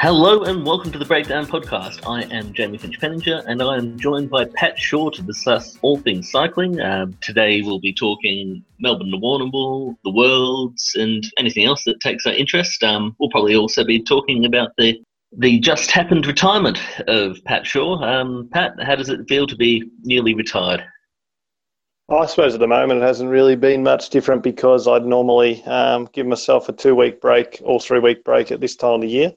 Hello and welcome to the Breakdown Podcast. I am Jamie Finch Penninger and I am joined by Pat Shaw to discuss all things cycling. Um, today we'll be talking Melbourne to Warrnambool, the Worlds, and anything else that takes our interest. Um, we'll probably also be talking about the the just happened retirement of Pat Shaw. Um, Pat, how does it feel to be nearly retired? I suppose at the moment it hasn't really been much different because I'd normally um, give myself a two week break or three week break at this time of the year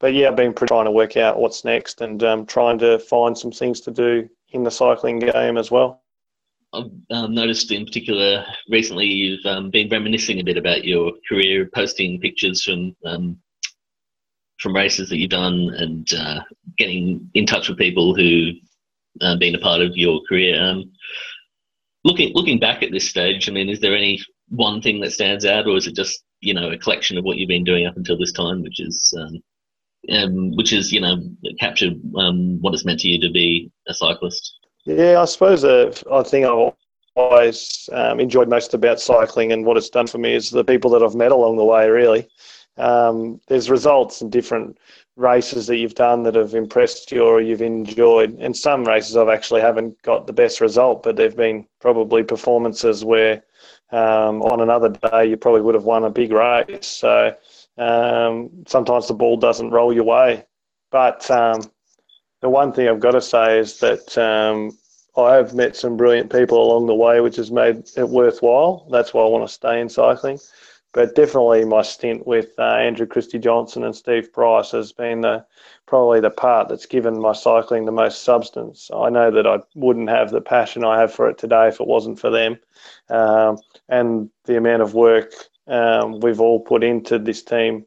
but yeah, I've been trying to work out what's next and um, trying to find some things to do in the cycling game as well. I've um, noticed in particular recently you've um, been reminiscing a bit about your career, posting pictures from um, from races that you've done and uh, getting in touch with people who've uh, been a part of your career. Um, looking looking back at this stage, I mean, is there any one thing that stands out, or is it just you know a collection of what you've been doing up until this time, which is um, um, which is you know captured um, what it's meant to you to be a cyclist. Yeah, I suppose uh, I think I've always um, enjoyed most about cycling, and what it's done for me is the people that I've met along the way. Really, um, there's results in different races that you've done that have impressed you or you've enjoyed. And some races I've actually haven't got the best result, but they've been probably performances where um, on another day you probably would have won a big race. So um, sometimes the ball doesn't roll your way. But um, the one thing I've got to say is that um, I have met some brilliant people along the way, which has made it worthwhile. That's why I want to stay in cycling. But definitely, my stint with uh, Andrew Christie Johnson and Steve Price has been the, probably the part that's given my cycling the most substance. I know that I wouldn't have the passion I have for it today if it wasn't for them, um, and the amount of work um, we've all put into this team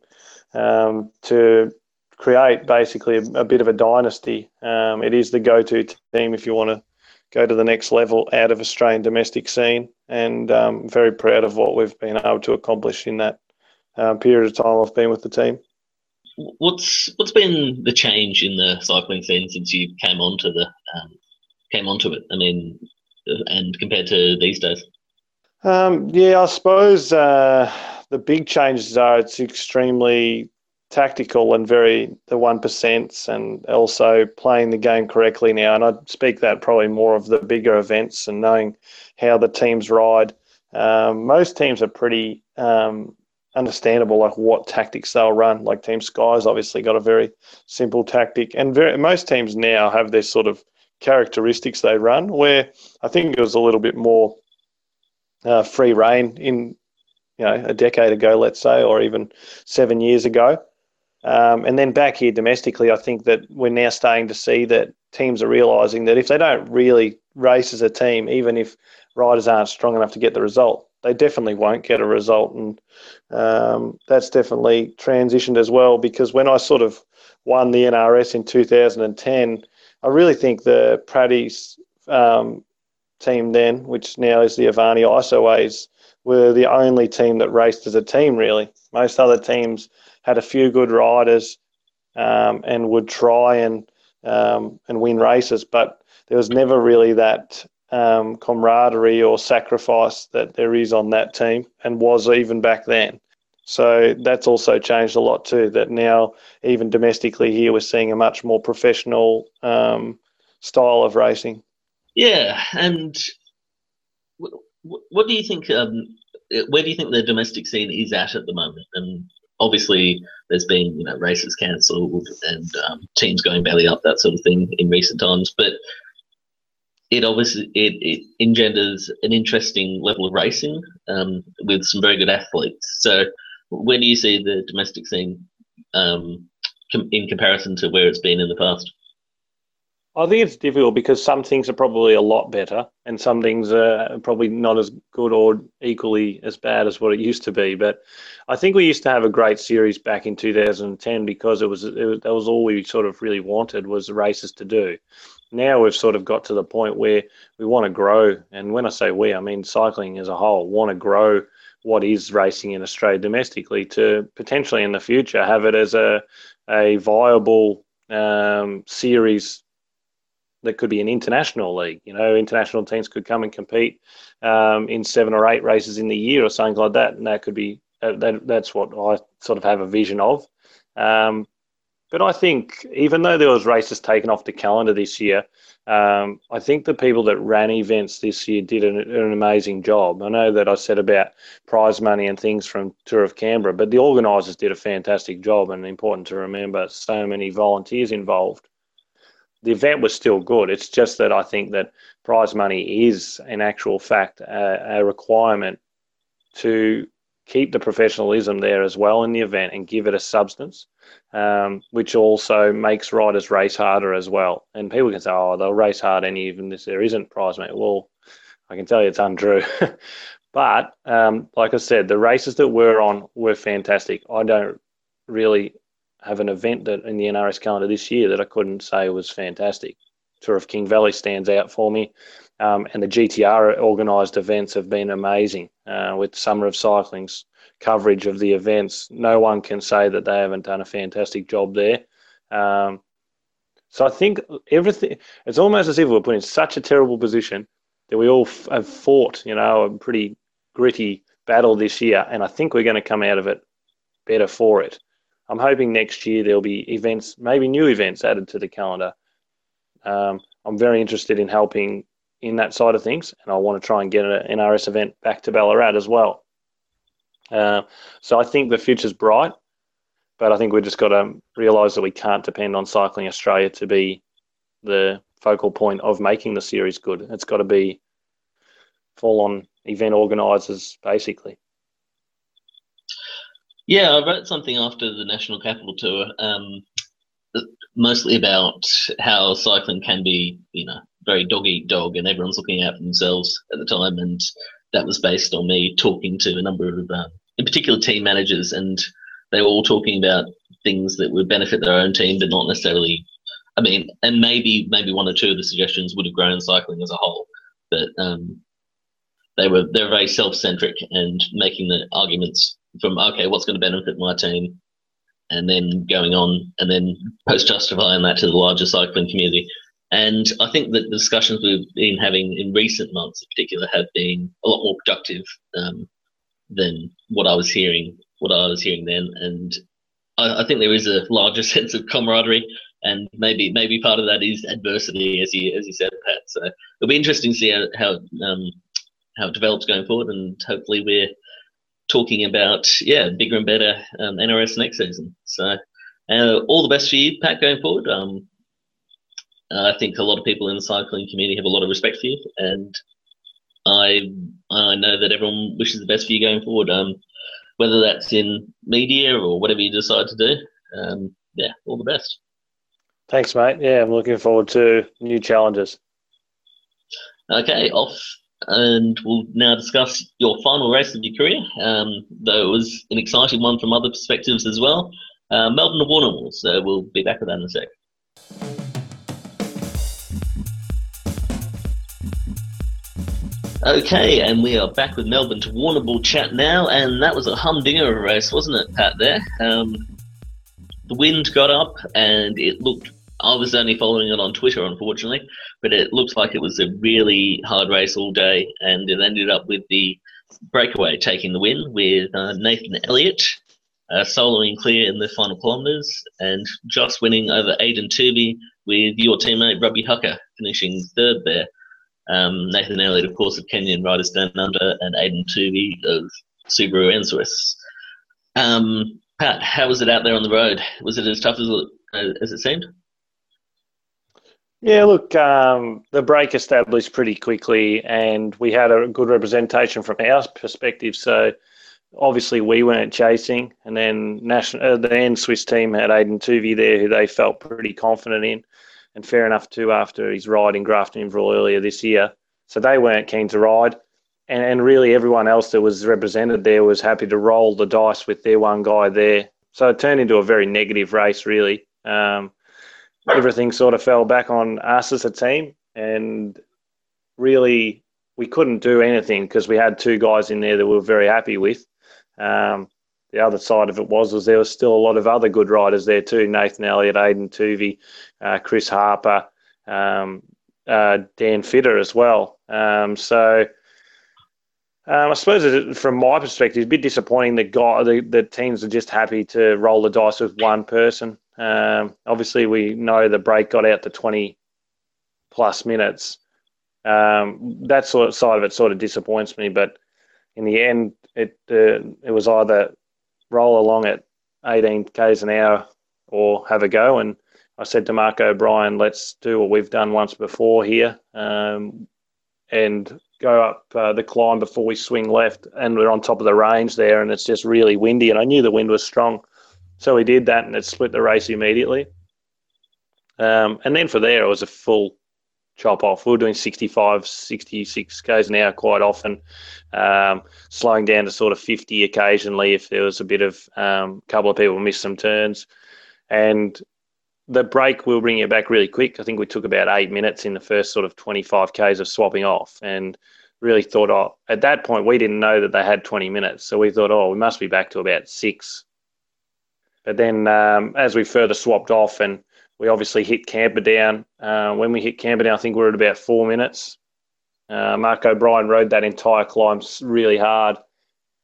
um, to create basically a, a, bit of a dynasty. Um, it is the go-to team if you want to go to the next level out of Australian domestic scene, and um, very proud of what we've been able to accomplish in that uh, period of time I've been with the team. What's what's been the change in the cycling scene since you came onto the um, came onto it? I mean, and compared to these days. Um, yeah, I suppose uh, the big changes are it's extremely tactical and very the one percents, and also playing the game correctly now. And I speak that probably more of the bigger events and knowing how the teams ride. Um, most teams are pretty um, understandable, like what tactics they'll run. Like Team Sky's obviously got a very simple tactic, and very, most teams now have this sort of characteristics they run. Where I think it was a little bit more uh, free reign in you know a decade ago, let's say, or even seven years ago. Um, and then back here domestically, I think that we're now starting to see that teams are realising that if they don't really race as a team, even if riders aren't strong enough to get the result, they definitely won't get a result. And um, that's definitely transitioned as well because when I sort of won the NRS in 2010, I really think the Pratties um, team then, which now is the Avanti IsoWheys, were the only team that raced as a team, really. Most other teams had a few good riders um, and would try and um, and win races, but there was never really that um, camaraderie or sacrifice that there is on that team and was even back then. So that's also changed a lot too. That now, even domestically here, we're seeing a much more professional um, style of racing. Yeah, and what do you think? Um, where do you think the domestic scene is at at the moment? And obviously, there's been you know races cancelled and um, teams going belly up, that sort of thing in recent times. But it obviously it, it engenders an interesting level of racing um, with some very good athletes. So, where do you see the domestic scene um, com- in comparison to where it's been in the past? I think it's difficult because some things are probably a lot better, and some things are probably not as good or equally as bad as what it used to be. But I think we used to have a great series back in 2010 because it was, it was that was all we sort of really wanted was races to do. Now we've sort of got to the point where we want to grow, and when I say we, I mean cycling as a whole, want to grow what is racing in Australia domestically to potentially in the future have it as a a viable um, series that could be an international league. You know, international teams could come and compete um, in seven or eight races in the year or something like that, and that could be uh, that, that's what I sort of have a vision of. Um, But I think even though there was races taken off the calendar this year, um, I think the people that ran events this year did an, an, amazing job. I know that I said about prize money and things from Tour of Canberra, but the organisers did a fantastic job, and important to remember so many volunteers involved. The event was still good. It's just that I think that prize money is, in actual fact, a, a requirement to keep the professionalism there as well in the event and give it a substance, um, which also makes riders race harder as well. And people can say, oh, they'll race hard and even if there isn't prize money. Well, I can tell you it's untrue. but um, like I said, the races that we're on were fantastic. I don't really have an event that in the NRS calendar this year that I couldn't say was fantastic. Tour of King Valley stands out for me. Um, and the GTR organised events have been amazing uh, with Summer of Cycling's coverage of the events. No one can say that they haven't done a fantastic job there. Um, so I think everything, it's almost as if we're put in such a terrible position that we all f- have fought, you know, a pretty gritty battle this year. And I think we're going to come out of it better for it. I'm hoping next year there'll be events, maybe new events added to the calendar. Um, I'm very interested in helping in that side of things, and I want to try and get an NRS event back to Ballarat as well. Uh, so I think the future's bright, but I think we've just got to realise that we can't depend on Cycling Australia to be the focal point of making the series good. It's got to be full on event organisers, basically. Yeah, I wrote something after the National Capital Tour, um, mostly about how cycling can be, you know, very dog eat dog, and everyone's looking out for themselves at the time. And that was based on me talking to a number of, um, in particular, team managers, and they were all talking about things that would benefit their own team, but not necessarily. I mean, and maybe maybe one or two of the suggestions would have grown cycling as a whole, but um, they were they're very self centric and making the arguments from okay, what's going to benefit my team, and then going on and then post justifying that to the larger cycling community. And I think that the discussions we've been having in recent months, in particular, have been a lot more productive um, than what I was hearing. What I was hearing then, and I, I, think there is a larger sense of camaraderie, and maybe maybe part of that is adversity, as you as you said, Pat. So it'll be interesting to see how how, um, how it develops going forward, and hopefully we're talking about yeah bigger and better um, NRS next season. So uh, all the best for you, Pat, going forward. Um, I think a lot of people in the cycling community have a lot of respect for you, and I I know that everyone wishes the best for you going forward. Um, whether that's in media or whatever you decide to do. Um, yeah, all the best. Thanks, mate. Yeah, I'm looking forward to new challenges. Okay, off, and we'll now discuss your final race of your career. Um, though it was an exciting one from other perspectives as well. Uh, Melbourne to Warrnambool. So we'll be back with that in a sec. Okay, and we are back with Melbourne to Warrnambool chat now, and that was a humdinger of a race, wasn't it, Pat? There, um, the wind got up, and it looked. I was only following it on Twitter, unfortunately, but it looks like it was a really hard race all day, and it ended up with the breakaway taking the win with uh, Nathan Elliott uh, soloing clear in the final kilometres, and just winning over Aidan Toovey with your teammate Robbie Hucker finishing third there. Um, Nathan Elliott, of course, of Kenyan Riders Down Under, and Aidan Toovey of Subaru Swiss. Um, Pat, how was it out there on the road? Was it as tough as it, as it seemed? Yeah, look, um, the break established pretty quickly, and we had a good representation from our perspective. So, obviously, we weren't chasing, and then national, uh, the Swiss team had Aidan Toovey there, who they felt pretty confident in and fair enough too after his ride in Grafton earlier this year. So they weren't keen to ride. And, and really everyone else that was represented there was happy to roll the dice with their one guy there. So it turned into a very negative race, really. Um, everything sort of fell back on us as a team. And really, we couldn't do anything because we had two guys in there that we were very happy with. Um, the other side of it was was there was still a lot of other good riders there too. Nathan Elliott, Aidan Toovey, uh, Chris Harper, um, uh, Dan Fitter as well. Um, so um, I suppose it, from my perspective, it's a bit disappointing that guy, the, the teams are just happy to roll the dice with one person. Um, obviously, we know the break got out to 20 plus minutes. Um, that sort of side of it sort of disappoints me, but in the end, it uh, it was either roll along at 18 k's an hour or have a go. And I said to Mark O'Brien, let's do what we've done once before here, um, and go up uh, the climb before we swing left. And we're on top of the range there, and it's just really windy. And I knew the wind was strong, so we did that, and it split the race immediately. Um, and then for there, it was a full chop off. We were doing 65, 66 k's an hour quite often, um, slowing down to sort of 50 occasionally if there was a bit of a um, couple of people missed some turns. And the break will bring it back really quick. I think we took about eight minutes in the first sort of 25 k's of swapping off, and really thought, oh, at that point we didn't know that they had 20 minutes, so we thought, oh, we must be back to about six. But then um, as we further swapped off and we obviously hit Camperdown. Uh, when we hit Camperdown, I think we are at about four minutes. Uh, Mark O'Brien rode that entire climb really hard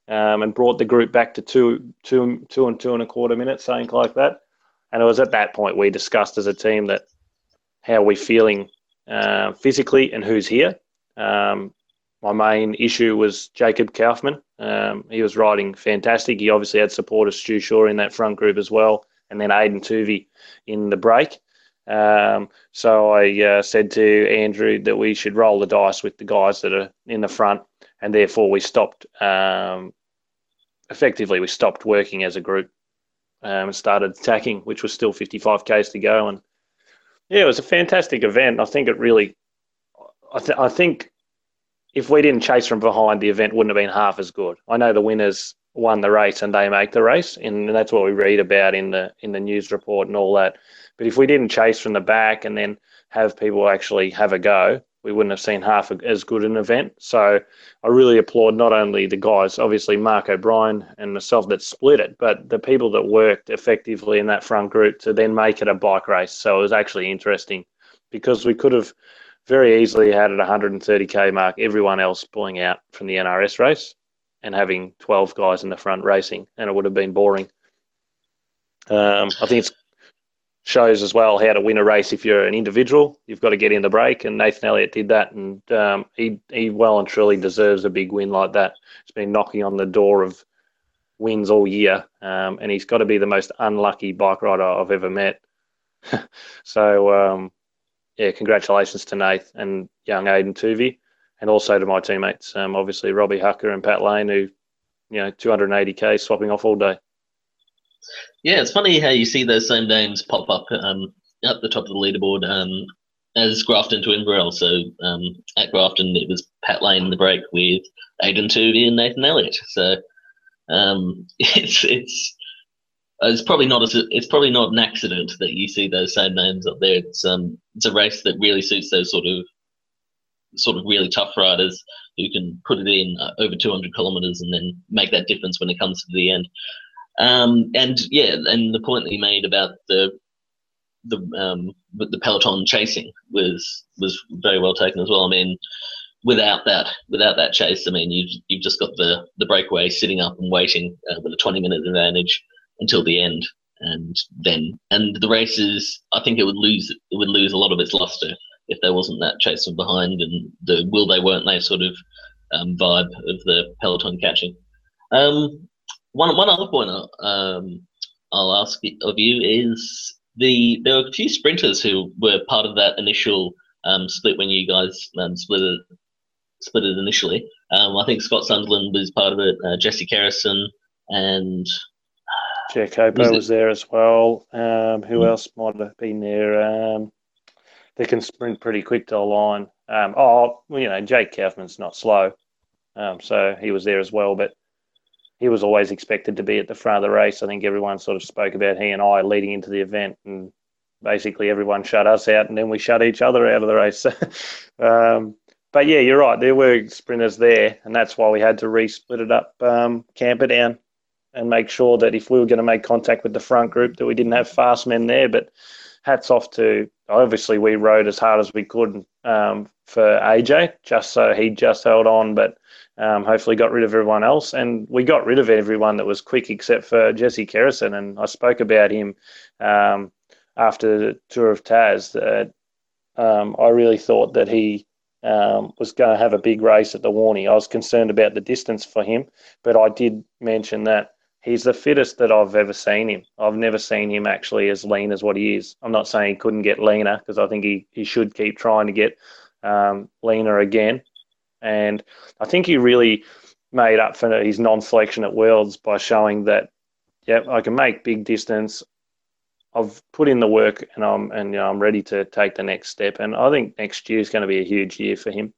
um, and brought the group back to two, two, two and two and a quarter minutes, something like that. And it was at that point we discussed as a team that how are we feeling uh, physically and who's here. Um, my main issue was Jacob Kaufman. Um, he was riding fantastic. He obviously had support of Stu Shaw in that front group as well and then Aidan Toovey in the break. Um, so I uh, said to Andrew that we should roll the dice with the guys that are in the front, and therefore we stopped. Um, effectively, we stopped working as a group um, and started attacking, which was still 55 k's to go. And yeah, it was a fantastic event. I think it really, I, th- I think if we didn't chase from behind, the event wouldn't have been half as good. I know the winners won the race and they make the race, and that's what we read about in the in the news report and all that. But if we didn't chase from the back and then have people actually have a go, we wouldn't have seen half as good an event. So I really applaud not only the guys, obviously Mark O'Brien and myself that split it, but the people that worked effectively in that front group to then make it a bike race. So it was actually interesting because we could have very easily had at 130k mark everyone else pulling out from the NRS race and having 12 guys in the front racing, and it would have been boring. Um, I think it shows as well how to win a race if you're an individual. You've got to get in the break, and Nathan Elliott did that, and um, he, he well and truly deserves a big win like that. He's been knocking on the door of wins all year, um, and he's got to be the most unlucky bike rider I've ever met. so, um, yeah, congratulations to Nath and young Aidan Toovey and also to my teammates, um, obviously Robbie Hucker and Pat Lane, who, you know, 280k swapping off all day. Yeah, it's funny how you see those same names pop up um, at the top of the leaderboard um, as Grafton to Inverell. So um, at Grafton, it was Pat Lane in the break with Aidan Toovey and Nathan Elliott. So um, it's it's it's probably not a, it's probably not an accident that you see those same names up there. It's um it's a race that really suits those sort of sort of really tough riders who can put it in uh, over 200 kilometers and then make that difference when it comes to the end. Um, and yeah, and the point that you made about the the um, the peloton chasing was was very well taken as well. I mean, without that without that chase, I mean, you you've just got the the breakaway sitting up and waiting uh, with a 20 minute advantage until the end, and then and the races, I think it would lose it would lose a lot of its luster if there wasn't that chase from behind and the will they weren't they sort of um, vibe of the peloton catching. Um, one one other point um, I'll ask of you is the there were a few sprinters who were part of that initial um, split when you guys um, split it split it initially. Um, I think Scott Sunderland was part of it. Uh, Jesse Kerrison and Jack Copo was, was, there as well. Um, who mm-hmm. else might have been there? Um, they can sprint pretty quick to a line. Um, oh, well, you know, Jake Kaufman's not slow, um, so he was there as well. But he was always expected to be at the front of the race. I think everyone sort of spoke about he and I leading into the event, and basically everyone shut us out, and then we shut each other out of the race. um, but yeah, you're right. There were sprinters there, and that's why we had to resplit it up, um, Camperdown, and make sure that if we were going to make contact with the front group, that we didn't have fast men there. But hats off to obviously we rode as hard as we could um, for AJ, just so he just held on, but um, hopefully got rid of everyone else. And we got rid of everyone that was quick except for Jesse Kerrison. And I spoke about him um, after the Tour of Taz. That um, I really thought that he um, was going to have a big race at the Warney. I was concerned about the distance for him, but I did mention that he's the fittest that I've ever seen him. I've never seen him actually as lean as what he is. I'm not saying he couldn't get leaner because I think he, he should keep trying to get um, leaner again. And I think he really made up for his non-selection at Worlds by showing that, yeah, I can make big distance. I've put in the work and I'm and you know, I'm ready to take the next step. And I think next year is going to be a huge year for him.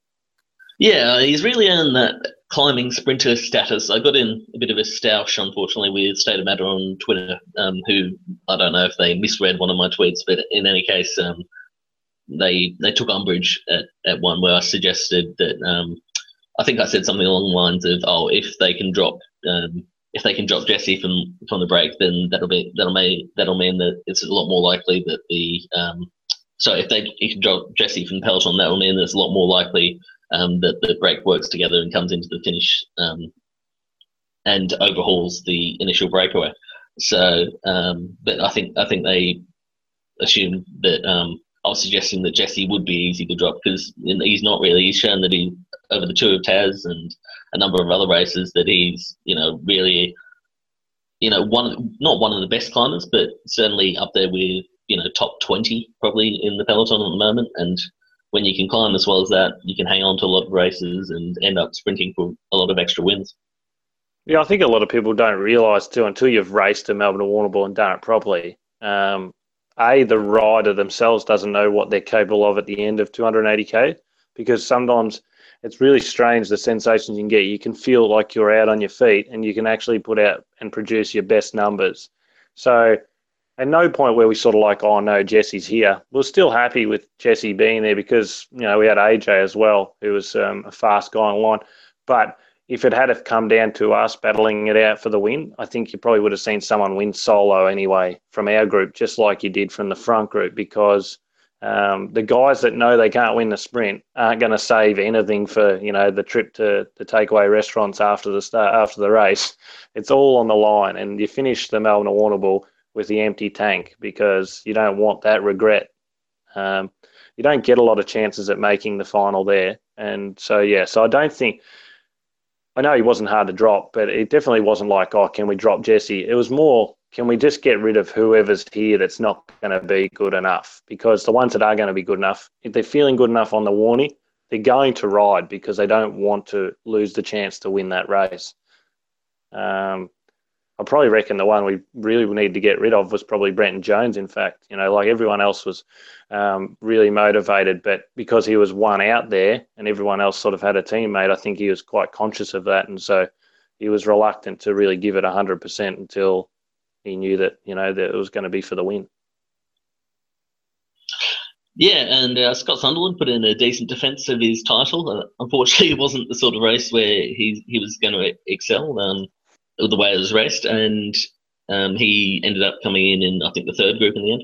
Yeah, he's really earned that climbing sprinter status. I got in a bit of a stoush, unfortunately, with State of Matter on Twitter, um, who I don't know if they misread one of my tweets, but in any case, um, they they took umbrage at, at one where I suggested that um, I think I said something along the lines of, "Oh, if they can drop um, if they can drop Jesse from from the break, then that'll be that'll mean that'll mean that it's a lot more likely that the um, so if they can drop Jesse from Peloton, that'll mean that it's a lot more likely um, that the break works together and comes into the finish um, and overhauls the initial breakaway. So, um, but I think I think they assumed that um, I was suggesting that Jesse would be easy to drop because he's not really. He's shown that he over the Tour of Taz and a number of other races that he's you know really you know one not one of the best climbers, but certainly up there with you know top twenty probably in the peloton at the moment. And when you can climb as well as that, you can hang on to a lot of races and end up sprinting for a lot of extra wins. Yeah, I think a lot of people don't realise too until you've raced a Melbourne or Warrnambool and done it properly. Um, a the rider themselves doesn't know what they're capable of at the end of 280k because sometimes it's really strange the sensations you can get. You can feel like you're out on your feet and you can actually put out and produce your best numbers. So, at no point where we sort of like, oh no, Jesse's here. We're still happy with Jesse being there because you know we had AJ as well, who was um, a fast guy on line. But if it had have come down to us battling it out for the win, I think you probably would have seen someone win solo anyway from our group, just like you did from the front group, because um, the guys that know they can't win the sprint aren't going to save anything for you know the trip to the takeaway restaurants after the start after the race. It's all on the line, and you finish the Melbourne Warrnambool with the empty tank because you don't want that regret. Um, you don't get a lot of chances at making the final there, and so yeah, so I don't think I know he wasn't hard to drop, but it definitely wasn't like, oh, can we drop Jesse? It was more, can we just get rid of whoever's here that's not going to be good enough? Because the ones that are going to be good enough, if they're feeling good enough on the Warney, they're going to ride because they don't want to lose the chance to win that race. Um, I probably reckon the one we really needed to get rid of was probably Brenton Jones. In fact, you know, like everyone else was um, really motivated, but because he was one out there and everyone else sort of had a teammate, I think he was quite conscious of that, and so he was reluctant to really give it hundred percent until he knew that you know that it was going to be for the win. Yeah, and uh, Scott Sunderland put in a decent defence of his title. Uh, unfortunately, it wasn't the sort of race where he he was going to excel. Um, the way it was raced, and um, he ended up coming in in I think the third group in the end.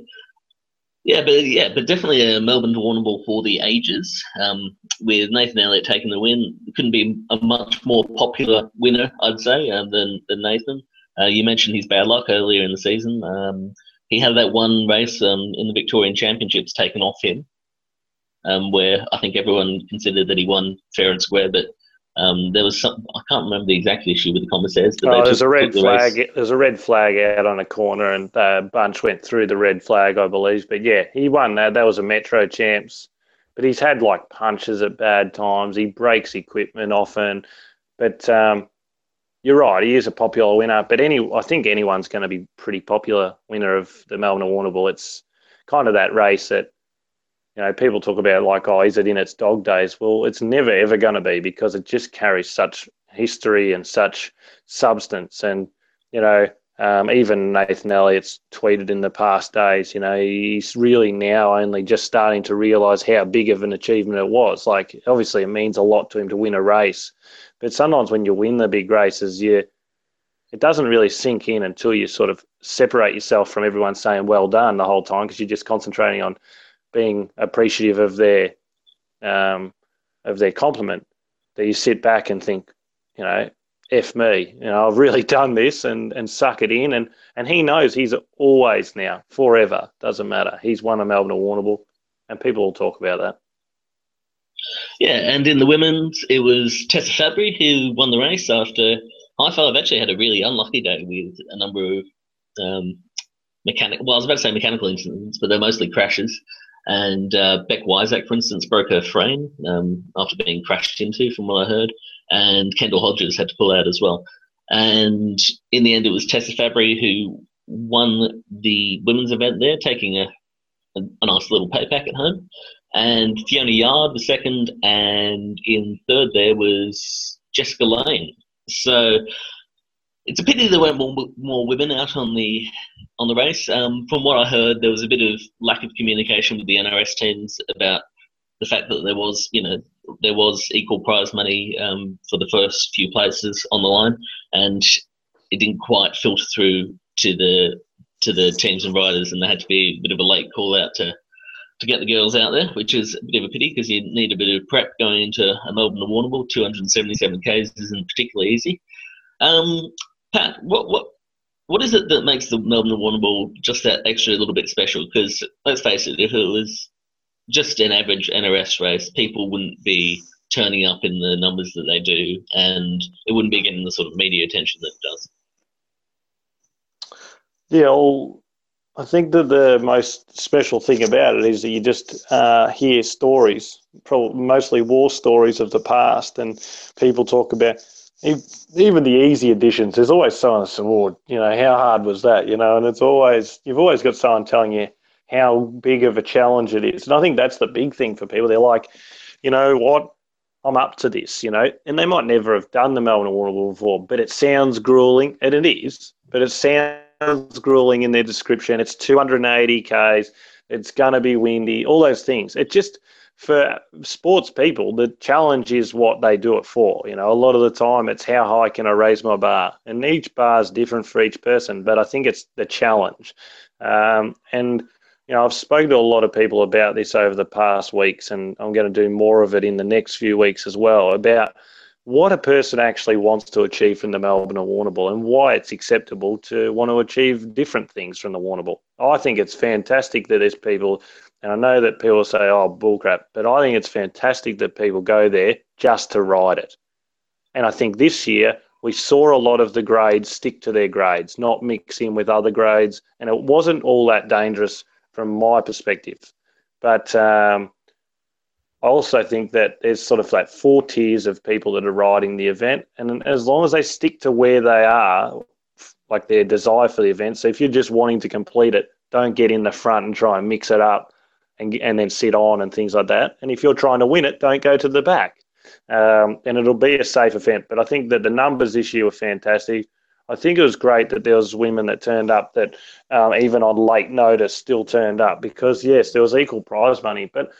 Yeah, but yeah, but definitely a Melbourne Warrnambool for the ages. Um, with Nathan Elliott taking the win, couldn't be a much more popular winner, I'd say, uh, than than Nathan. Uh, you mentioned his bad luck earlier in the season. Um, he had that one race um, in the Victorian Championships taken off him, um, where I think everyone considered that he won fair and square, but um, there was some I can't remember the exact issue with the commissaires. Oh, there's a red the flag. Race. There's a red flag out on a corner, and uh, Bunch went through the red flag, I believe. But yeah, he won that. That was a Metro champs. But he's had like punches at bad times. He breaks equipment often. But um, you're right. He is a popular winner. But any, I think anyone's going to be pretty popular winner of the Melbourne Warrnambool. It's kind of that race that you know, people talk about like, oh, is it in its dog days? Well, it's never ever going to be because it just carries such history and such substance. And you know, um, even Nathan Elliott's tweeted in the past days, you know, he's really now only just starting to realise how big of an achievement it was. Like, obviously, it means a lot to him to win a race, but sometimes when you win the big races, you it doesn't really sink in until you sort of separate yourself from everyone saying well done the whole time because you're just concentrating on being appreciative of their um, of their compliment that you sit back and think you know f me you know i've really done this and and suck it in and and he knows he's always now forever doesn't matter he's won a melbourne Warrnambool and people will talk about that yeah and in the women's it was tessa fabry who won the race after high five actually had a really unlucky day with a number of um, mechanical. Well, I was about to say mechanical incidents, but they're mostly crashes. And uh, Beck Wiasak, for instance, broke her frame um, after being crashed into, from what I heard. And Kendall Hodges had to pull out as well. And in the end, it was Tessa Fabry who won the women's event there, taking a, a, a nice little payback at home. And Fiona Yard was second, and in third there was Jessica Lane. So it's a pity there weren't more, more women out on the on the race. Um, from what I heard, there was a bit of lack of communication with the NRS teams about the fact that there was, you know, there was equal prize money um, for the first few places on the line, and it didn't quite filter through to the to the teams and riders, and there had to be a bit of a late call out to to get the girls out there, which is a bit of a pity because you need a bit of prep going into a Melbourne Warrnambool. 277 k's isn't particularly easy. Um, Pat, what what what is it that makes the Melbourne Warrnambool just that extra little bit special? Because let's face it, if it was just an average NRS race, people wouldn't be turning up in the numbers that they do, and it wouldn't be getting the sort of media attention that it does. Yeah, well, I think that the most special thing about it is that you just uh, hear stories, probably mostly war stories of the past, and people talk about even the easy editions, there's always someone saying, "Oh, you know, how hard was that?" You know, and it's always you've always got someone telling you how big of a challenge it is, and I think that's the big thing for people. They're like, you know what, I'm up to this, you know, and they might never have done the Melbourne Warrnambool before, but it sounds grueling, and it is, but it sounds grueling in their description. It's 280 k's, it's gonna be windy, all those things. It just for sports people, the challenge is what they do it for. You know, a lot of the time it's how high can I raise my bar, and each bar is different for each person. But I think it's the challenge, um, and you know, I've spoken to a lot of people about this over the past weeks, and I'm going to do more of it in the next few weeks as well about what a person actually wants to achieve from the Melbourne Warrnambool and why it's acceptable to want to achieve different things from the Warrnambool. I think it's fantastic that there's people and I know that people say, oh, bullcrap, but I think it's fantastic that people go there just to ride it. And I think this year we saw a lot of the grades stick to their grades, not mix in with other grades. And it wasn't all that dangerous from my perspective. But um, I also think that there's sort of like four tiers of people that are riding the event. And as long as they stick to where they are, like their desire for the event. So if you're just wanting to complete it, don't get in the front and try and mix it up and, and then sit on and things like that. And if you're trying to win it, don't go to the back. Um, and it'll be a safe event. But I think that the numbers this year were fantastic. I think it was great that there was women that turned up that um, even on late notice still turned up because yes, there was equal prize money, but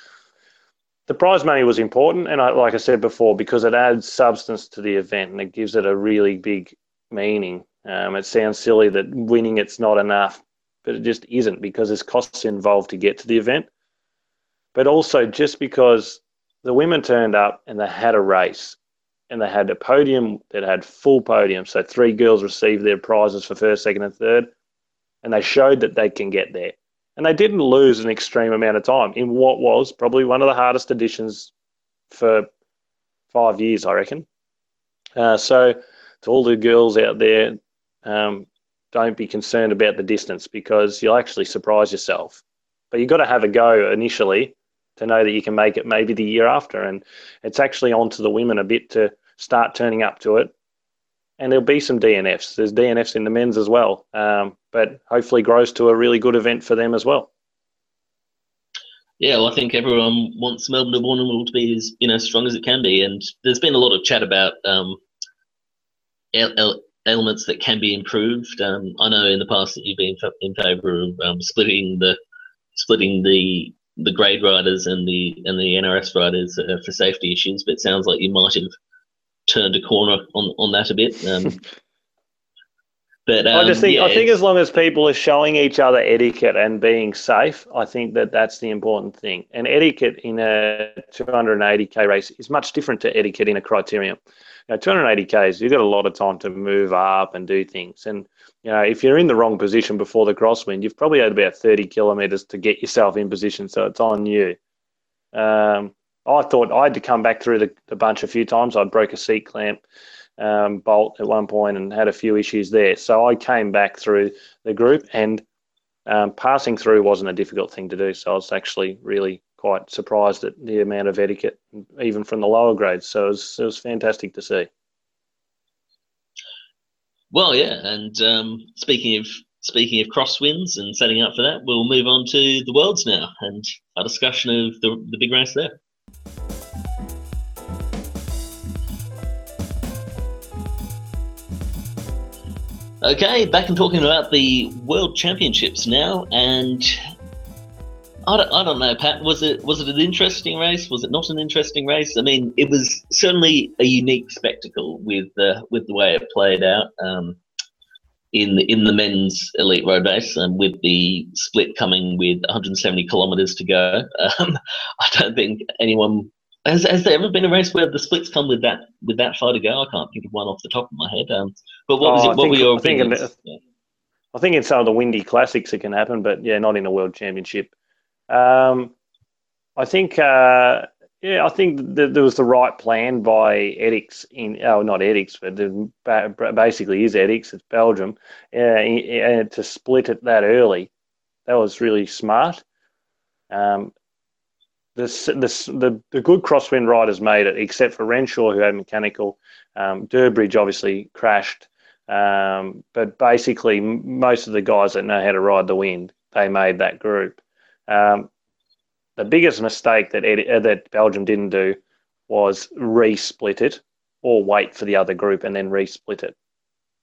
the prize money was important, and I, like I said before, because it adds substance to the event and it gives it a really big meaning. Um, it sounds silly that winning it's not enough, but it just isn't because there's costs involved to get to the event but also just because the women turned up and they had a race and they had a podium that had full podium. So three girls received their prizes for first, second, and third, and they showed that they can get there. And they didn't lose an extreme amount of time in what was probably one of the hardest editions for five years, I reckon. Uh, so, to all the girls out there, um, don't be concerned about the distance because you'll actually surprise yourself. But you've got to have a go initially to know that you can make it maybe the year after. And it's actually on to the women a bit to start turning up to it. And there'll be some DNFs. There's DNFs in the men's as well, um, but hopefully grows to a really good event for them as well. Yeah, well, I think everyone wants Melbourne to to be as you know strong as it can be, and there's been a lot of chat about um, elements that can be improved. Um, I know in the past that you've been in favour of um, splitting the splitting the the grade riders and the and the NRS riders uh, for safety issues, but it sounds like you might have turned a corner on on that a bit. Um, But I just um, think yeah, I think as long as people are showing each other etiquette and being safe, I think that that's the important thing. And etiquette in a 280k race is much different to etiquette in a criterium. Know, 280ks, you've got a lot of time to move up and do things. And you know, if you're in the wrong position before the crosswind, you've probably had about 30 kilometres to get yourself in position. So it's on you. Um, I thought I had to come back through the, the bunch a few times. I broke a seat clamp um, bolt at one point and had a few issues there. So I came back through the group, and um, passing through wasn't a difficult thing to do. So I was actually really quite surprised at the amount of etiquette, even from the lower grades. So it was, it was fantastic to see. Well, yeah, and um, speaking of speaking of crosswinds and setting up for that, we'll move on to the worlds now and our discussion of the the big race there. Okay, back and talking about the World Championships now, and I don't, I don't know, Pat. Was it was it an interesting race? Was it not an interesting race? I mean, it was certainly a unique spectacle with the with the way it played out um, in the, in the men's elite road race, and with the split coming with 170 kilometres to go. Um, I don't think anyone has, has there ever been a race where the splits come with that with that far to go? I can't think of one off the top of my head. Um, but what was Oh, it? What think- were your I think in opinions? I think in some of the windy classics it can happen, but yeah, not in a world championship. Um, I think, uh, yeah, I think there was the right plan by Etixx in, oh, not Etixx, but basically is Etixx, it's Belgium, uh, and to split it that early. That was really smart. Um, the, the, the, the good crosswind riders made it, except for Renshaw, who had mechanical. Um, Durbridge obviously crashed. Um, but basically, most of the guys that know how to ride the wind, they made that group. Um, the biggest mistake that Ed, uh, that Belgium didn't do was re-split it or wait for the other group and then re-split it.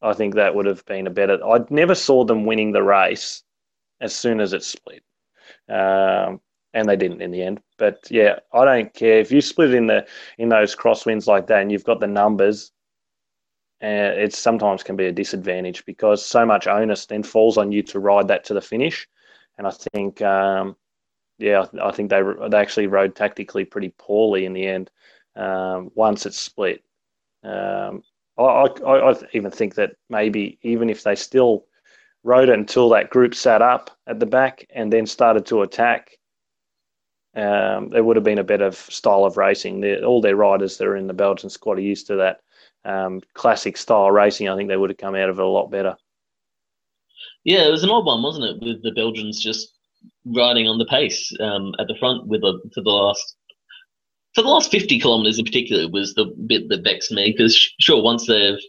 I think that would have been a better. I never saw them winning the race as soon as it split, um, and they didn't in the end. But yeah, I don't care if you split in the in those crosswinds like that, and you've got the numbers uh, it sometimes can be a disadvantage because so much onus then falls on you to ride that to the finish. And I think, um, yeah, I think they they actually rode tactically pretty poorly in the end um, once it's split. Um, I, I, I even think that maybe even if they still rode it until that group sat up at the back and then started to attack, um, there would have been a better style of racing. All their riders that are in the Belgian squad are used to that um, classic style racing, I think they would have come out of it a lot better. Yeah, it was an odd one, wasn't it? With the Belgians just riding on the pace um, at the front with a, for the last for the last fifty kilometers in particular was the bit that vexed me because sure once they've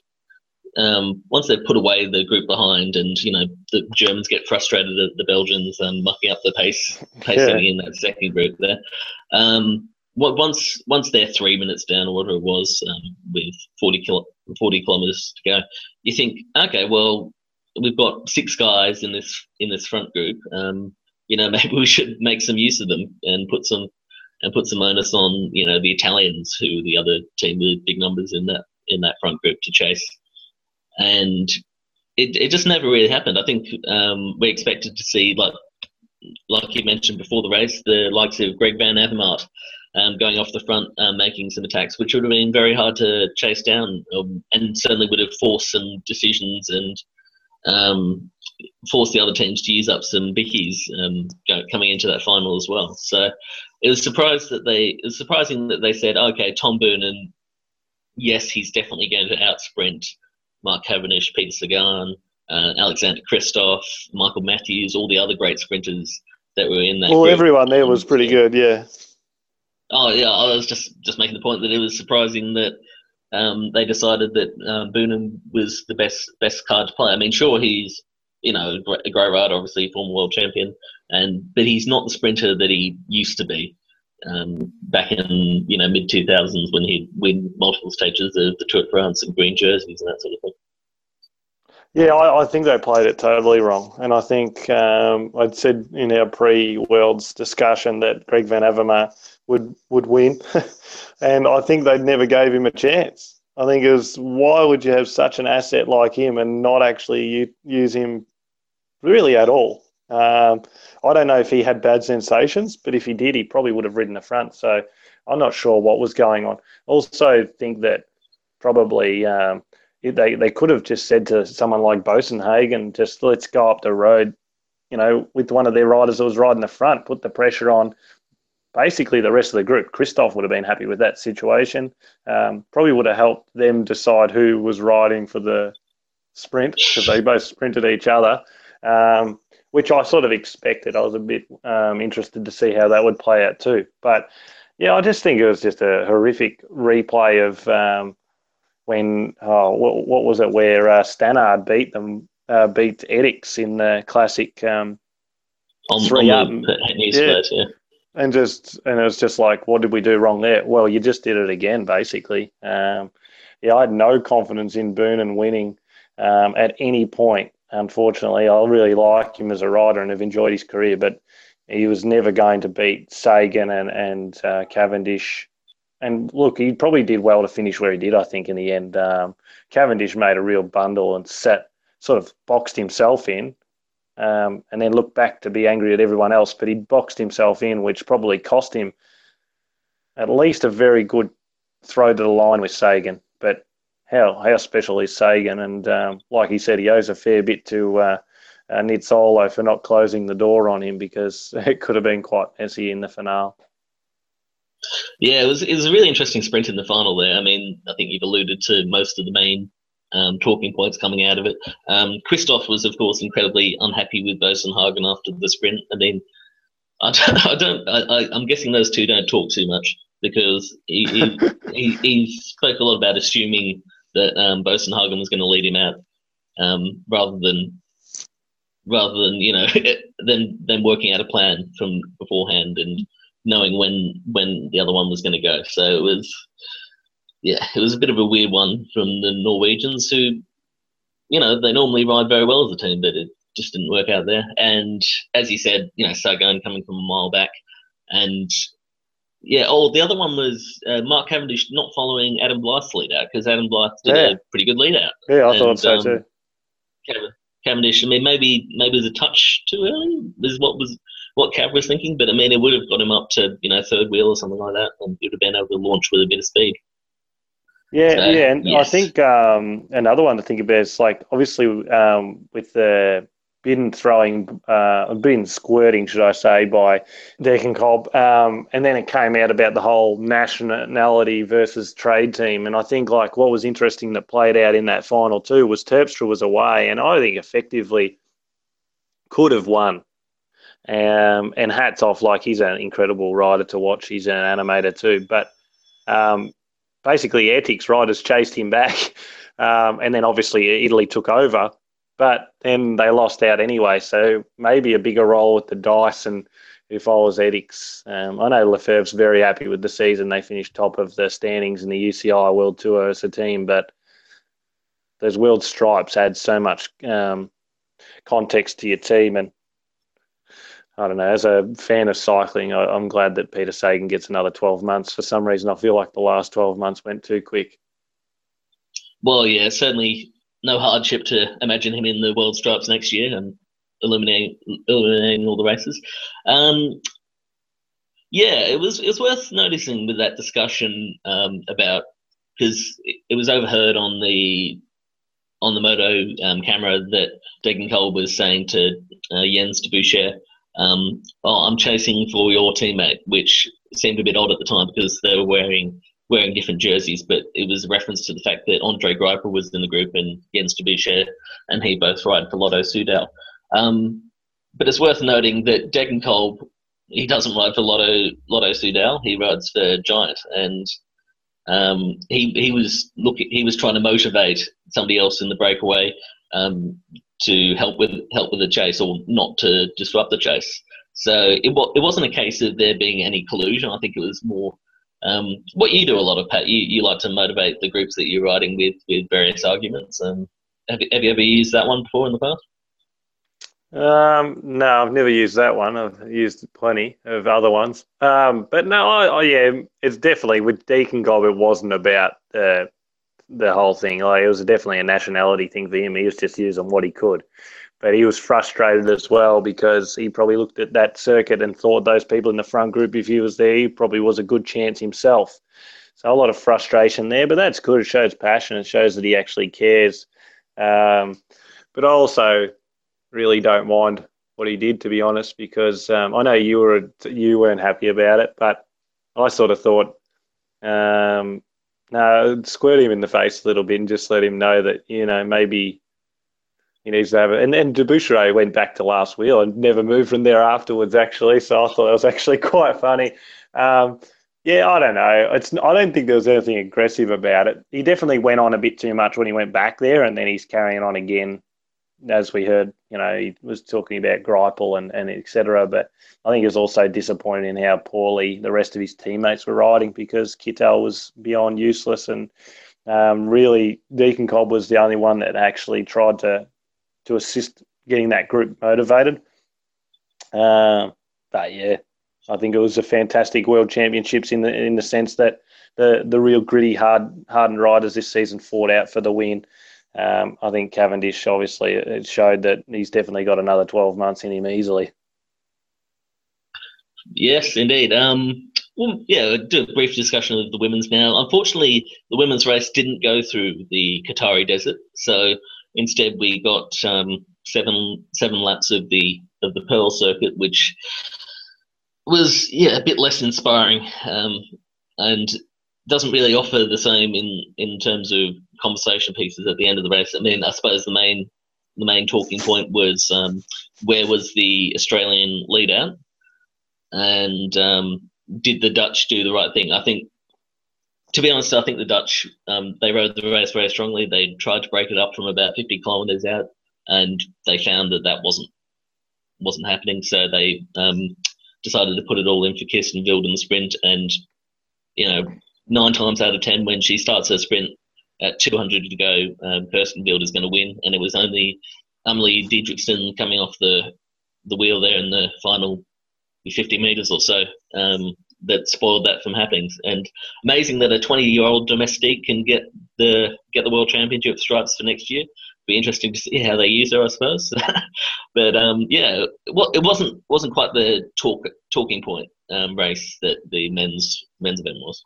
um, once they've put away the group behind and you know the Germans get frustrated at the Belgians um, mucking up the pace pacing Yeah. in that second group there. Um, what once once they're three minutes down or whatever it was um, with 40, kilo, 40 kilometers to go, you think okay, well we've got six guys in this in this front group. Um, you know, maybe we should make some use of them and put some and put some onus on you know the Italians, who the other team with big numbers in that in that front group to chase. And it, it just never really happened. I think um, we expected to see like like you mentioned before the race, the likes of Greg Van Avermaet um, going off the front, um, making some attacks, which would have been very hard to chase down, um, and certainly would have forced some decisions and um, forced the other teams to use up some bickies um, coming into that final as well. So it was surprised that they it was surprising that they said, okay, Tom Boonen, yes, he's definitely going to outsprint Mark Cavendish, Peter Sagan, uh, Alexander Kristoff, Michael Matthews, all the other great sprinters that were in that. Well, group. everyone there was pretty good, yeah. Oh yeah, I was just just making the point that it was surprising that um, they decided that um, Boonen was the best best card to play. I mean, sure he's you know great, rider, obviously former world champion, and but he's not the sprinter that he used to be um, back in you know mid two thousands when he'd win multiple stages of the Tour de France and green jerseys and that sort of thing. Yeah, I, I think they played it totally wrong. And I think um, I'd said in our pre Worlds discussion that Greg Van Avermaet would, would win. and I think they never gave him a chance. I think it was why would you have such an asset like him and not actually use him really at all? Um, I don't know if he had bad sensations, but if he did, he probably would have ridden the front. So I'm not sure what was going on. Also, think that probably um, they they could have just said to someone like Boasson Hagen, just let's go up the road, you know, with one of their riders that was riding the front, put the pressure on. Basically, the rest of the group, Kristoff would have been happy with that situation. Um, probably would have helped them decide who was riding for the sprint because they both sprinted each other, um, which I sort of expected. I was a bit um, interested to see how that would play out too. But yeah, I just think it was just a horrific replay of um, when oh, what, what, was it where uh, Stannard beat them, uh, beat Etixx in the classic um, on, three on up. yeah. yeah. And just and it was just like, what did we do wrong there? Well, you just did it again, basically. Um, yeah, I had no confidence in Boonen winning um, at any point. Unfortunately, I really like him as a rider and have enjoyed his career, but he was never going to beat Sagan and and uh, Cavendish and look, he probably did well to finish where he did. I think in the end, um, Cavendish made a real bundle and set sort of boxed himself in, um, and then looked back to be angry at everyone else. But he boxed himself in, which probably cost him at least a very good throw to the line with Sagan. But how how special is Sagan? And um, like he said, he owes a fair bit to uh, uh, for not closing the door on him because it could have been quite messy in the finale. Yeah, it was it was a really interesting sprint in the final there. I mean, I think you've alluded to most of the main um, talking points coming out of it. Um, Kristoff was, of course, incredibly unhappy with Boasson Hagen after the sprint. I mean, I don't, I don't I, am guessing those two don't talk too much because he, he, he, he, spoke a lot about assuming that um, Boasson Hagen was going to lead him out um, rather than rather than you know than than working out a plan from beforehand and knowing when when the other one was going to go. So it was, yeah, it was a bit of a weird one from the Norwegians who, you know, they normally ride very well as a team, but it just didn't work out there. And as you said, you know, Sagan coming from a mile back, and yeah, oh, the other one was uh, Mark Cavendish not following Adam Blythe's lead out because Adam Blythe did yeah. a pretty good lead out. Yeah, I and, thought so um, too. Cavendish, I mean, maybe maybe it was a touch too early. Is what was what Cav was thinking, but I mean, it would have got him up to you know third wheel or something like that, and he would have been able to launch with a bit of speed. Yeah, so, yeah, and yes. I think um, another one to think about is like obviously um, with the bin throwing, uh, bin squirting, should I say, by Degenkolb, um, and then it came out about the whole nationality versus trade team, and I think like what was interesting that played out in that final too was Terpstra was away, and I think effectively could have won um, and hats off, like he's an incredible rider to watch. He's an animator too. But um, basically, Etixx riders chased him back. Um, and then obviously Italy took over. But then they lost out anyway. So maybe a bigger role with the dice. And if I was Etixx, um, I know Lefevere's very happy with the season. They finished top of the standings in the UCI World Tour as a team. But those world stripes add so much um, context to your team. And I don't know. As a fan of cycling, I, am glad that Peter Sagan gets another 12 months. For some reason, I feel like the last 12 months went too quick. Well, yeah, certainly no hardship to imagine him in the World Stripes next year and illuminating all the races. Um, yeah, it was it was worth noticing with that discussion um, about because it, it, was overheard on the on the moto um, camera that Degenkolb was saying to uh, Jens Debusschere um, oh, I'm chasing for your teammate, which seemed a bit odd at the time because they were wearing wearing different jerseys, but it was a reference to the fact that Andre Greipel was in the group and Jens Debusschere and he both ride for Lotto Soudal. Um, but it's worth noting that Degenkolb, he doesn't ride for Lotto Lotto Soudal, he rides for Giant, and um, he he was look he was trying to motivate somebody else in the breakaway um, to help with help with the chase or not to disrupt the chase. So it it wasn't a case of there being any collusion. I think it was more um, what you do a lot of, Pat. You, you like to motivate the groups that you're riding with with various arguments. Um, have, have you ever used that one before in the past? Um, no, I've never used that one. I've used plenty of other ones. Um, but no, I, yeah, it's definitely with Degenkolb. It wasn't about the the whole thing. Like it was definitely a nationality thing for him. He was just using what he could, but he was frustrated as well because he probably looked at that circuit and thought those people in the front group, if he was there, he probably was a good chance himself. So a lot of frustration there, but that's good. It shows passion. It shows that he actually cares. Um, but I also really don't mind what he did, to be honest, because um, I know you were you weren't happy about it, but I sort of thought, um, no, squirt him in the face a little bit and just let him know that you know maybe he needs to have it. And then Debusschere went back to last wheel and never moved from there afterwards. Actually, so I thought it was actually quite funny. Um, yeah, I don't know. It's I don't think there was anything aggressive about it. He definitely went on a bit too much when he went back there, and then he's carrying on again as we heard, you know, he was talking about Greipel and, and etc. But I think he was also disappointed in how poorly the rest of his teammates were riding because Kittel was beyond useless. And um, really, Degenkolb was the only one that actually tried to to assist getting that group motivated. Uh, but yeah, I think it was a fantastic World Championships in the in the sense that the the real gritty, hard hardened riders this season fought out for the win. Um, I think Cavendish obviously it showed that he's definitely got another 12 months in him easily. Yes, indeed. Um, well, yeah, do a brief discussion of the women's now. Unfortunately, the women's race didn't go through the Qatari desert, so instead we got um, seven seven laps of the of the Pearl Circuit, which was yeah a bit less inspiring, um, and doesn't really offer the same in in terms of conversation pieces at the end of the race. I mean, I suppose the main the main talking point was um, where was the Australian lead out, and um, did the Dutch do the right thing? I think, to be honest, I think the Dutch um, they rode the race very strongly. They tried to break it up from about 50 kilometres out, and they found that that wasn't wasn't happening. So they um, decided to put it all in for Wild in the sprint, and you know nine times out of ten, when she starts her sprint at 200 to go, um, Kirsten Wild is going to win. And it was only Amalie Dideriksen coming off the the wheel there in the final 50 meters or so um, that spoiled that from happening. And amazing that a 20 year old domestique can get the get the world championship stripes for next year. Be interesting to see how they use her, I suppose. but um, yeah, well, it wasn't wasn't quite the talk talking point um, race that the men's men's event was.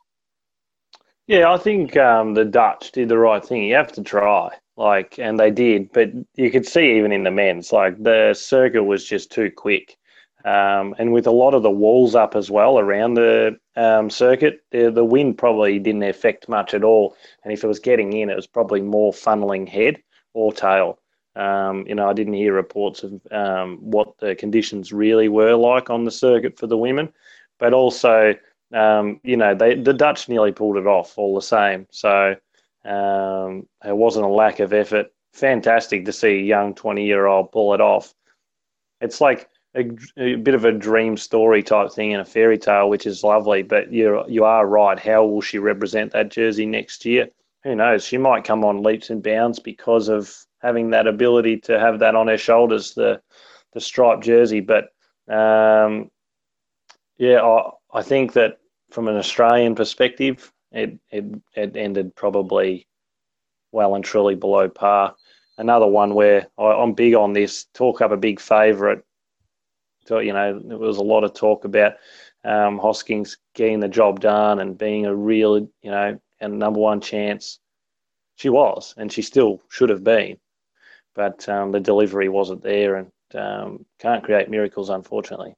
Yeah, I think um, the Dutch did the right thing. You have to try, like, and they did. But you could see even in the men's, like the circuit was just too quick, um, and with a lot of the walls up as well around the um, circuit, the, the wind probably didn't affect much at all. And if it was getting in, it was probably more funneling head or tail. Um, you know, I didn't hear reports of um, what the conditions really were like on the circuit for the women, but also um, you know, they, the Dutch nearly pulled it off all the same. So um, it wasn't a lack of effort. Fantastic to see a young 20 year old pull it off. It's like a, a, bit of a dream story type thing in a fairy tale, which is lovely. But you you are right. How will she represent that jersey next year? Who knows? She might come on leaps and bounds because of having that ability to have that on her shoulders, the the striped jersey. But um, yeah, I, I think that from an Australian perspective, it, it, it ended probably well and truly below par. Another one where I, am big on this, talk up a big favourite. So, you know, there was a lot of talk about um, Hoskins getting the job done and being a real, you know, and number one chance. She was, and she still should have been. But um, the delivery wasn't there and um, can't create miracles, unfortunately.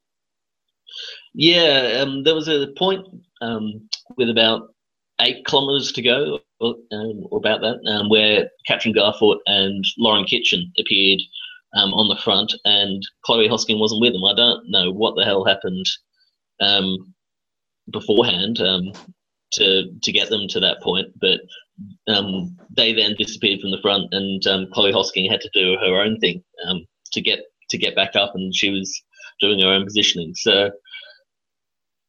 Yeah, um, there was a point um, with about eight kilometres to go, or, um, or about that, where Katrin Garfoot and Lauren Kitchen appeared um, on the front, and Chloe Hosking wasn't with them. I don't know what the hell happened um, beforehand to to get them to that point, but they then disappeared from the front, and Chloe Hosking had to do her own thing to get to get back up, and she was doing her own positioning. So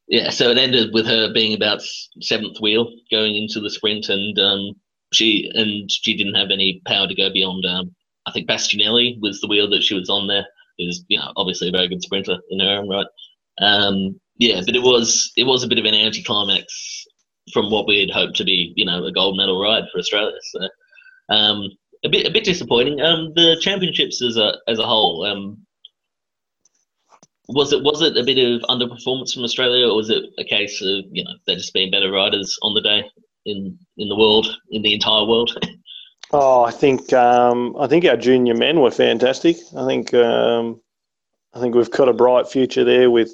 yeah, so it ended with her being about seventh wheel going into the sprint, and um, she and she didn't have any power to go beyond. Um, I think Bastianelli was the wheel that she was on there. Is you know obviously a very good sprinter in her own right. Um, yeah, but it was it was a bit of an anticlimax from what we had hoped to be, you know, a gold medal ride for Australia. So um, a bit a bit disappointing. Um, the championships as a as a whole. Um, was it was it a bit of underperformance from Australia, or was it a case of you know there just being better riders on the day in in the world in the entire world? oh, I think um, I think our junior men were fantastic. I think um, I think we've got a bright future there with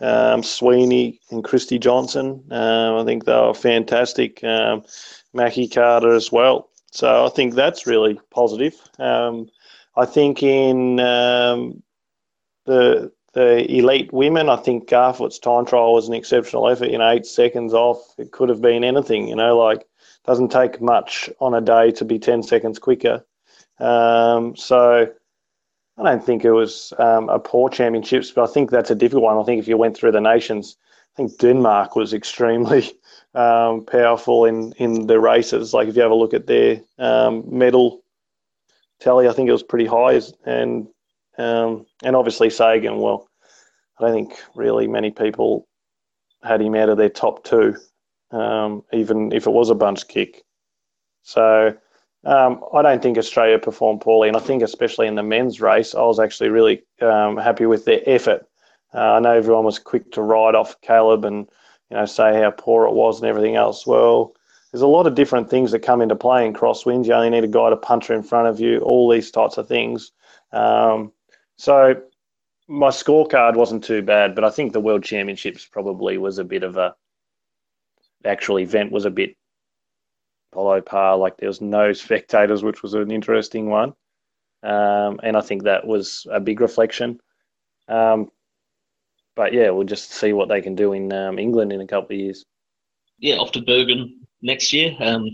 um, Sweeney and Christy Johnson. Um, I think they were fantastic. Um, Mackie Carter as well. So I think that's really positive. Um, I think in um, the the elite women, I think Garfoot's time trial was an exceptional effort. You know, eight seconds off. It could have been anything. You know, like doesn't take much on a day to be ten seconds quicker. Um, so I don't think it was um, a poor championships, but I think that's a difficult one. I think if you went through the nations, I think Denmark was extremely um, powerful in, in the races. Like if you have a look at their um, medal tally, I think it was pretty high. And um, and obviously Sagan, well, I don't think really many people had him out of their top two, um, even if it was a bunch kick. So um, I don't think Australia performed poorly, and I think especially in the men's race, I was actually really um, happy with their effort. Uh, I know everyone was quick to ride off Caleb and you know say how poor it was and everything else. Well, there's a lot of different things that come into play in crosswinds. You only need a guy to puncher in front of you, all these types of things. Um, so my scorecard wasn't too bad, but I think the World Championships probably was a bit of a the actual event was a bit below par. Like there was no spectators, which was an interesting one. Um, and I think that was a big reflection. Um, but yeah, we'll just see what they can do in um, England in a couple of years. Yeah, off to Bergen next year. Um,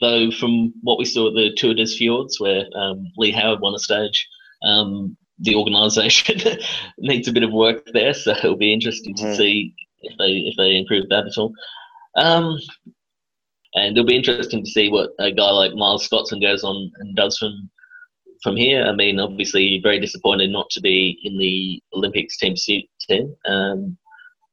though, from what we saw at the Tour des Fjords, where um, Lee Howard won a stage, um, the organisation needs a bit of work there. So it'll be interesting to mm. see if they if they improve that at all. Um, and it'll be interesting to see what a guy like Miles Scotson goes on and does from from here. I mean, obviously, very disappointed not to be in the Olympics team team, um,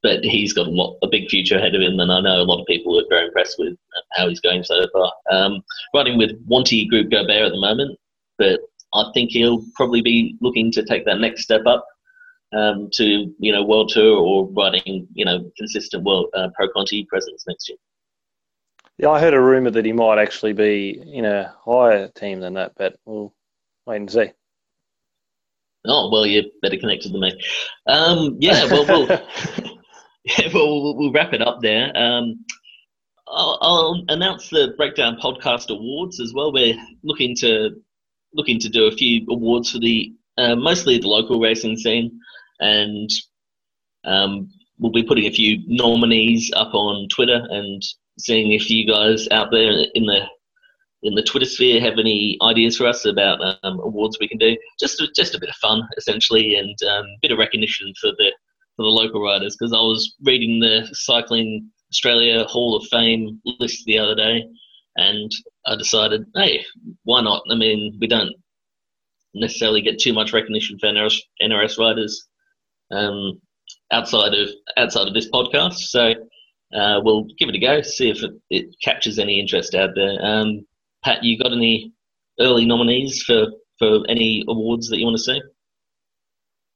but he's got a lot, a big future ahead of him, and I know a lot of people are very impressed with how he's going so far. Um, with Wanty Groupe Gobert at the moment, but I think he'll probably be looking to take that next step up um, to you know world tour or riding you know consistent world uh, pro Conti presence next year. Yeah, I heard a rumor that he might actually be in a higher team than that, but we'll wait and see. Oh well, you're better connected than me. Um, yeah, well, we'll, yeah, well, we'll, we'll wrap it up there. Um, I'll, I'll, announce the Breakdown Podcast Awards as well. We're looking to looking to do a few awards for the uh, mostly the local racing scene, and um, we'll be putting a few nominees up on Twitter and seeing if you guys out there in the in the Twitter sphere have any ideas for us about um, awards we can do. Just a, just a bit of fun, essentially, and um, a bit of recognition for the for the local riders. Because I was reading the Cycling Australia Hall of Fame list the other day, and I decided, hey, why not? I mean, we don't necessarily get too much recognition for NRS, NRS riders um, outside of outside of this podcast, so uh, we'll give it a go, see if it, it captures any interest out there. Um, Pat, you got any early nominees for, for any awards that you want to see?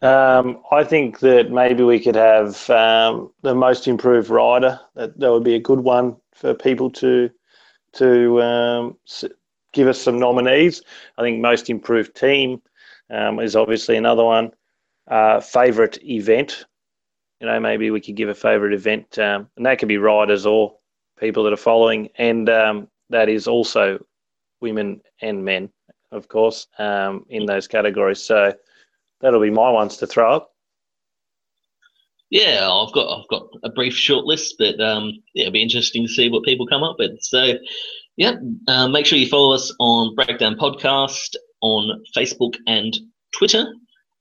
Um, I think that maybe we could have um, the most improved rider. That that would be a good one for people to to um, give us some nominees. I think most improved team um, is obviously another one. Uh, favorite event you know, maybe we could give a favourite event, um, and that could be riders or people that are following, and um, that is also women and men, of course, um, in those categories. So that'll be my ones to throw up. Yeah, I've got I've got a brief short list, but um, yeah, it'll be interesting to see what people come up with. So, yeah, uh, make sure you follow us on Breakdown Podcast on Facebook and Twitter.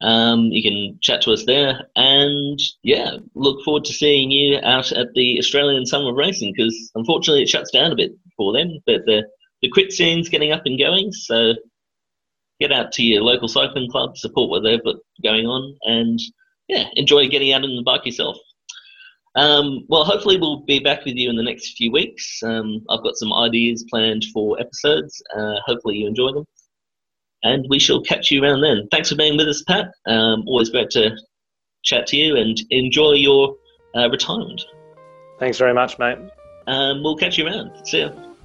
Um, you can chat to us there, and yeah, look forward to seeing you out at the Australian Summer of Racing because unfortunately it shuts down a bit for them, but the the crit scene's getting up and going, so get out to your local cycling club, support what they've got going on, and yeah, enjoy getting out on the bike yourself. Um, well, hopefully we'll be back with you in the next few weeks. Um, I've got some ideas planned for episodes. Uh, hopefully you enjoy them. And we shall catch you around then. Thanks for being with us, Pat. Um, always great to chat to you and enjoy your uh, retirement. Thanks very much, mate. Um, we'll catch you around. See you.